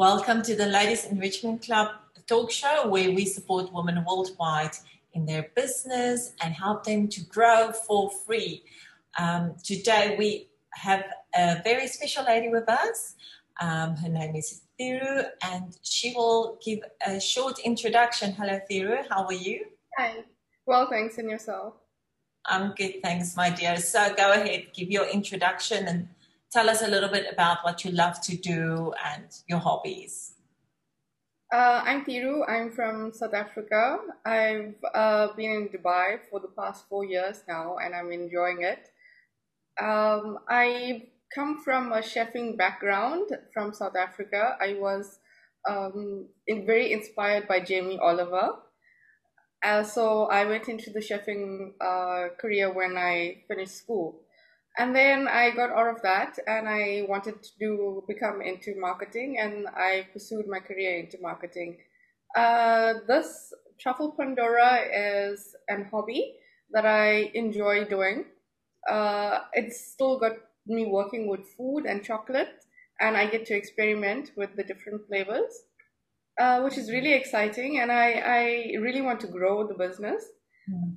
Welcome to the Ladies Enrichment Club talk show where we support women worldwide in their business and help them to grow for free. Um, today we have a very special lady with us. Um, her name is Thiru and she will give a short introduction. Hello, Thiru. How are you? Hi. Well, thanks. And yourself? I'm good, thanks, my dear. So go ahead, give your introduction and tell us a little bit about what you love to do and your hobbies. Uh, I'm Thiru. I'm from South Africa. I've uh, been in Dubai for the past four years now, and I'm enjoying it. Um, I come from a chefing background from South Africa. I was um, in, very inspired by Jamie Oliver. Uh, so I went into the chefing uh, career when I finished school. And then I got out of that and I wanted to do, become into marketing and I pursued my career into marketing. Uh, this Truffle Pandora is an hobby that I enjoy doing. Uh, it's still got me working with food and chocolate and I get to experiment with the different flavors. Uh, which is really exciting, and I, I really want to grow the business. Mm.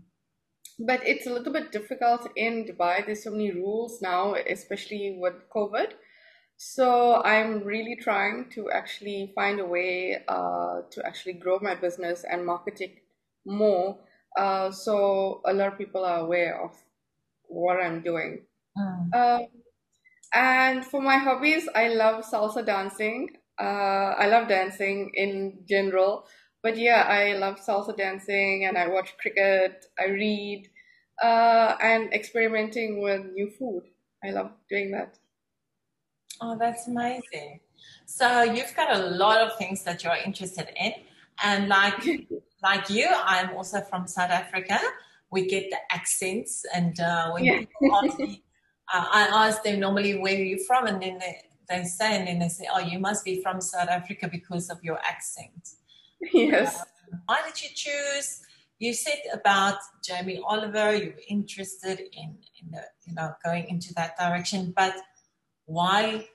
But it's a little bit difficult in Dubai. There's so many rules now, especially with COVID. So I'm really trying to actually find a way uh, to actually grow my business and market it more, uh, so a lot of people are aware of what I'm doing. Mm. Um, and for my hobbies, I love salsa dancing. Uh, I love dancing in general, but yeah, I love salsa dancing and I watch cricket, I read, uh, and experimenting with new food. I love doing that. Oh, that's amazing. So you've got a lot of things that you're interested in. And like like you, I'm also from South Africa. We get the accents and uh, when yeah. people ask me, uh, I ask them normally where are you from and then they, they say, and then they say, "Oh, you must be from South Africa because of your accent." Yes. Um, why did you choose? You said about Jamie Oliver. You were interested in, in the, you know, going into that direction, but why,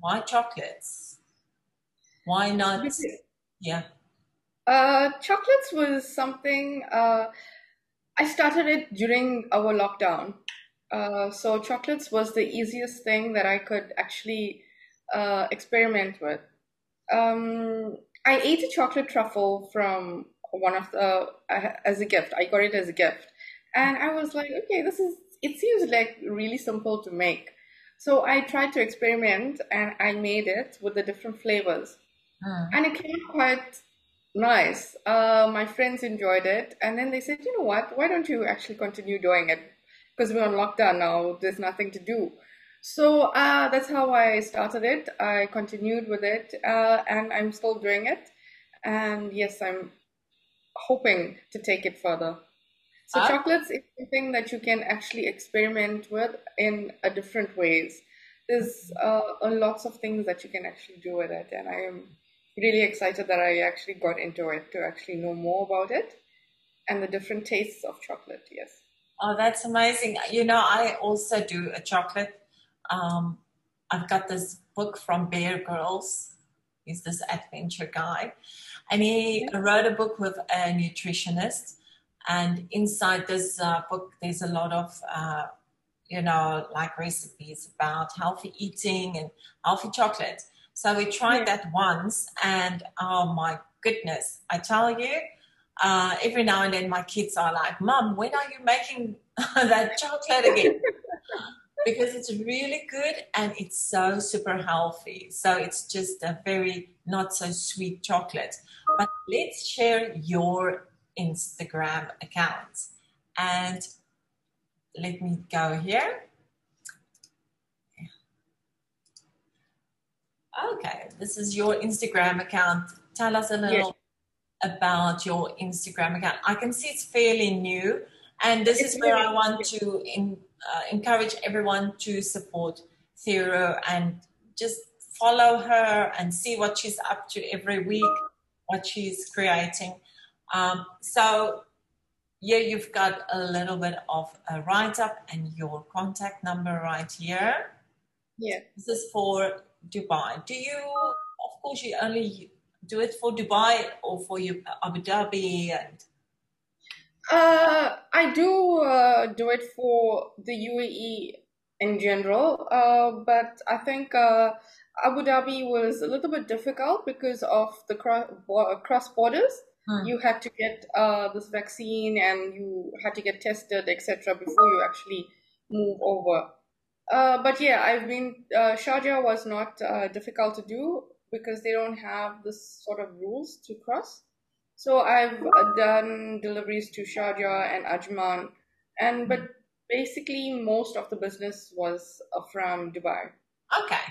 why chocolates? Why not? Yeah. Uh, chocolates was something. Uh, I started it during our lockdown. Uh, so chocolates was the easiest thing that I could actually uh, experiment with. Um, I ate a chocolate truffle from one of the uh, as a gift. I got it as a gift, and I was like, okay, this is. It seems like really simple to make. So I tried to experiment, and I made it with the different flavors, mm. and it came quite nice. Uh, my friends enjoyed it, and then they said, you know what? Why don't you actually continue doing it? because we're on lockdown now. There's nothing to do. So uh, that's how I started it. I continued with it, uh, and I'm still doing it. And yes, I'm hoping to take it further. So uh, chocolates is something that you can actually experiment with in a different ways. There's uh, lots of things that you can actually do with it, and I am really excited that I actually got into it to actually know more about it and the different tastes of chocolate. Yes. Oh, that's amazing. You know, I also do a chocolate. Um, I've got this book from Bear Grylls. He's this adventure guy. And he wrote a book with a nutritionist. And inside this uh, book, there's a lot of, uh, you know, like recipes about healthy eating and healthy chocolate. So we tried that once, and oh my goodness, I tell you, uh, every now and then my kids are like, Mom, when are you making that chocolate again? because it's really good and it's so super healthy. So it's just a very not so sweet chocolate. But let's share your Instagram account. And let me go here. Okay, this is your Instagram account. Tell us a little yes about your Instagram account. I can see it's fairly new, and this it's is where I want to in, uh, encourage everyone to support Thiru and just follow her and see what she's up to every week, what she's creating. Um, so, yeah, you've got a little bit of a write up and your contact number right here. Yeah. This is for Dubai. Do you of course, you only do it for Dubai or for you Abu Dhabi and. Uh, I do do it for the UAE in general, uh, but I think uh, Abu Dhabi was a little bit difficult because of the cross, cross borders. Hmm. You had to get uh, this vaccine and you had to get tested, etc., before you actually move over. Uh, but yeah, I've been uh, Sharjah was not uh, difficult to do because they don't have this sort of rules to cross. So I've done deliveries to Sharjah and Ajman, and but basically most of the business was uh, from Dubai. Okay,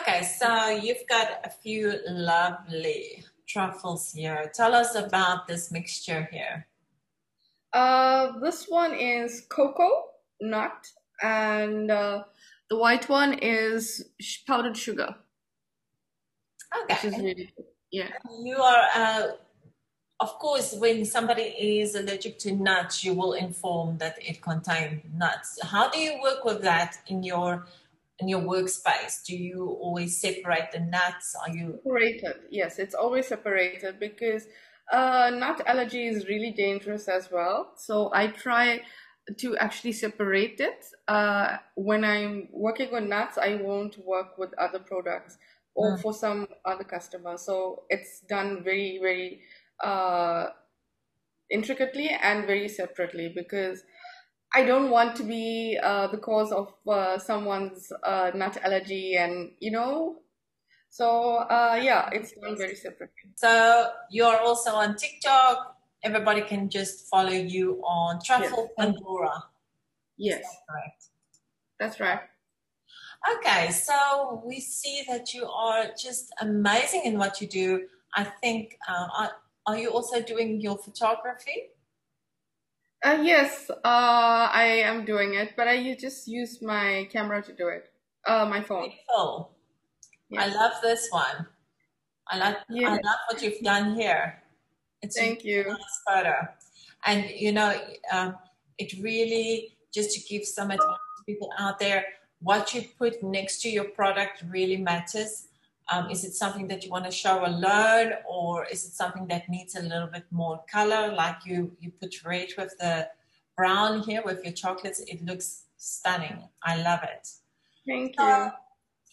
okay. So you've got a few lovely truffles here. Tell us about this mixture here. Uh, this one is cocoa nut, and uh, the white one is powdered sugar. Okay. Which is really good. Yeah. You are, uh, of course, when somebody is allergic to nuts, you will inform that it contains nuts. How do you work with that in your in your workspace? Do you always separate the nuts? Are you separated? Yes, it's always separated because uh, nut allergy is really dangerous as well. So I try to actually separate it. Uh, when I'm working on nuts, I won't work with other products or mm. for some other customers. So it's done very, very uh, intricately and very separately because I don't want to be uh, the cause of uh, someone's uh, nut allergy, and you know. So uh, yeah, it's done very separately. So you're also on TikTok. Everybody can just follow you on Truffle yes. Pandora. Yes, That's correct. That's right. Okay, so we see that you are just amazing in what you do. I think, uh, are, you also doing your photography? Uh, yes, uh, I am doing it, but I just use my camera to do it. Uh, my phone. Beautiful. Yeah. I love this one. I like. Yeah. I love what you've done here. It's Thank you. Nice photo, and you know, um, it really just to give some advice to people out there. What you put next to your product really matters. Um, is it something that you want to show alone, or is it something that needs a little bit more color? Like you, you put red with the brown here with your chocolates. It looks stunning. I love it. Thank you.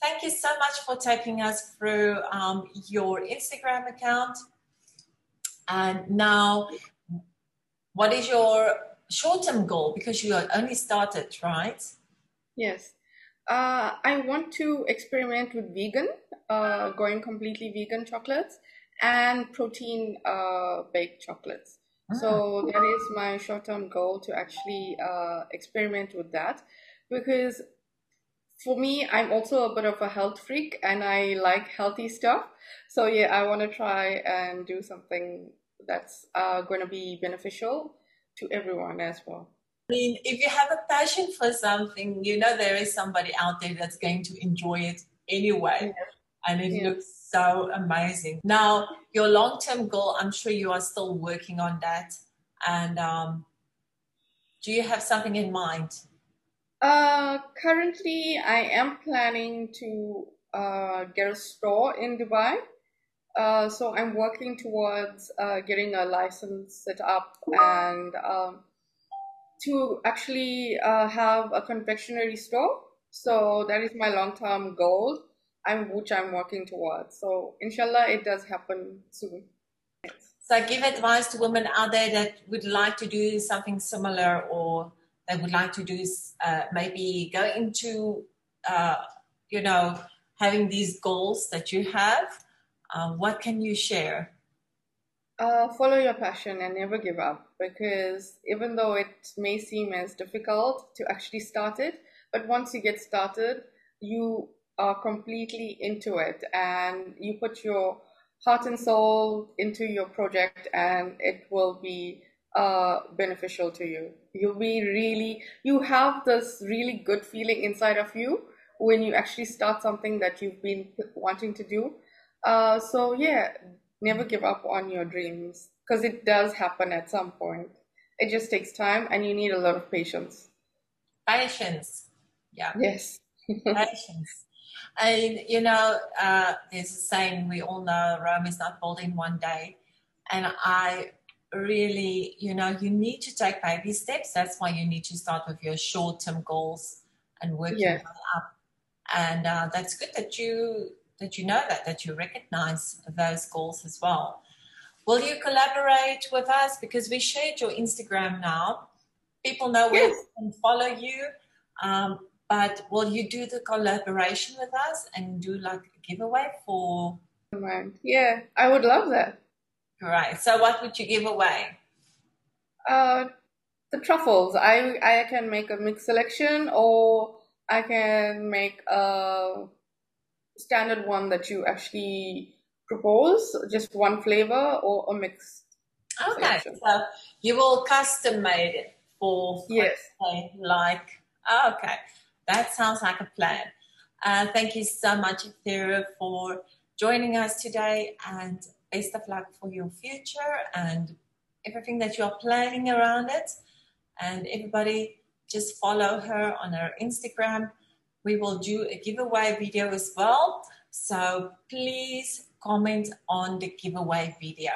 Thank you so much for taking us through um, your Instagram account. And now, what is your short-term goal? Because you are only started, right? Yes. Uh, I want to experiment with vegan, uh, going completely vegan chocolates and protein uh, baked chocolates. Ah. So that is my short-term goal to actually uh, experiment with that, because for me, I'm also a bit of a health freak and I like healthy stuff. So yeah, I want to try and do something that's uh, going to be beneficial to everyone as well. I mean, if you have a passion for something, you know there is somebody out there that's going to enjoy it anyway. Yeah. And it yeah. looks so amazing. Now, your long term goal, I'm sure you are still working on that. And um, do you have something in mind? Uh, currently, I am planning to uh, get a store in Dubai. Uh, so I'm working towards uh, getting a license set up and um, to actually uh, have a confectionery store. So that is my long-term goal, I'm, which I'm working towards. So inshallah, it does happen soon. So give advice to women out there that would like to do something similar or they would like to do uh, maybe go into, uh, you know, having these goals that you have. Uh, what can you share? Uh, follow your passion and never give up because even though it may seem as difficult to actually start it, but once you get started, you are completely into it and you put your heart and soul into your project and it will be uh, beneficial to you. You'll be really, you have this really good feeling inside of you when you actually start something that you've been wanting to do. Uh, so yeah, never give up on your dreams because it does happen at some point. It just takes time and you need a lot of patience. Patience. Yeah. Yes. patience. And, you know, uh, there's a saying we all know Rome is not built in one day. And I really, you know, you need to take baby steps. That's why you need to start with your short term goals and work Yes. your way up. And uh, that's good that you that you know that that you recognize those goals as well. Will you collaborate with us because we shared your Instagram now? People know where Yes. they can follow you. Um, but will you do the collaboration with us and do like a giveaway for? Yeah, I would love that. Right. So what would you give away? Uh, the truffles. I I can make a mixed selection, or I can make a standard one that you actually propose, just one flavor, or a mix. Okay. Selection. So you will custom made it for, Yes. say, like okay. That sounds like a plan. Uh, thank you so much, Thiru, for joining us today and best of luck for your future and everything that you're planning around it. And everybody just follow her on her Instagram. We will do a giveaway video as well. So please comment on the giveaway video.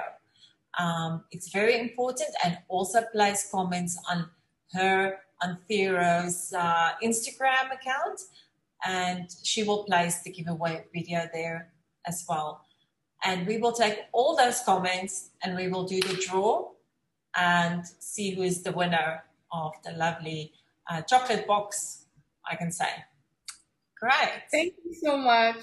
Um, it's very important and also place comments on her on Thiru's uh, Instagram account and she will place the giveaway video there as well. And we will take all those comments and we will do the draw and see who is the winner of the lovely uh, chocolate box, I can say. Great. Thank you so much.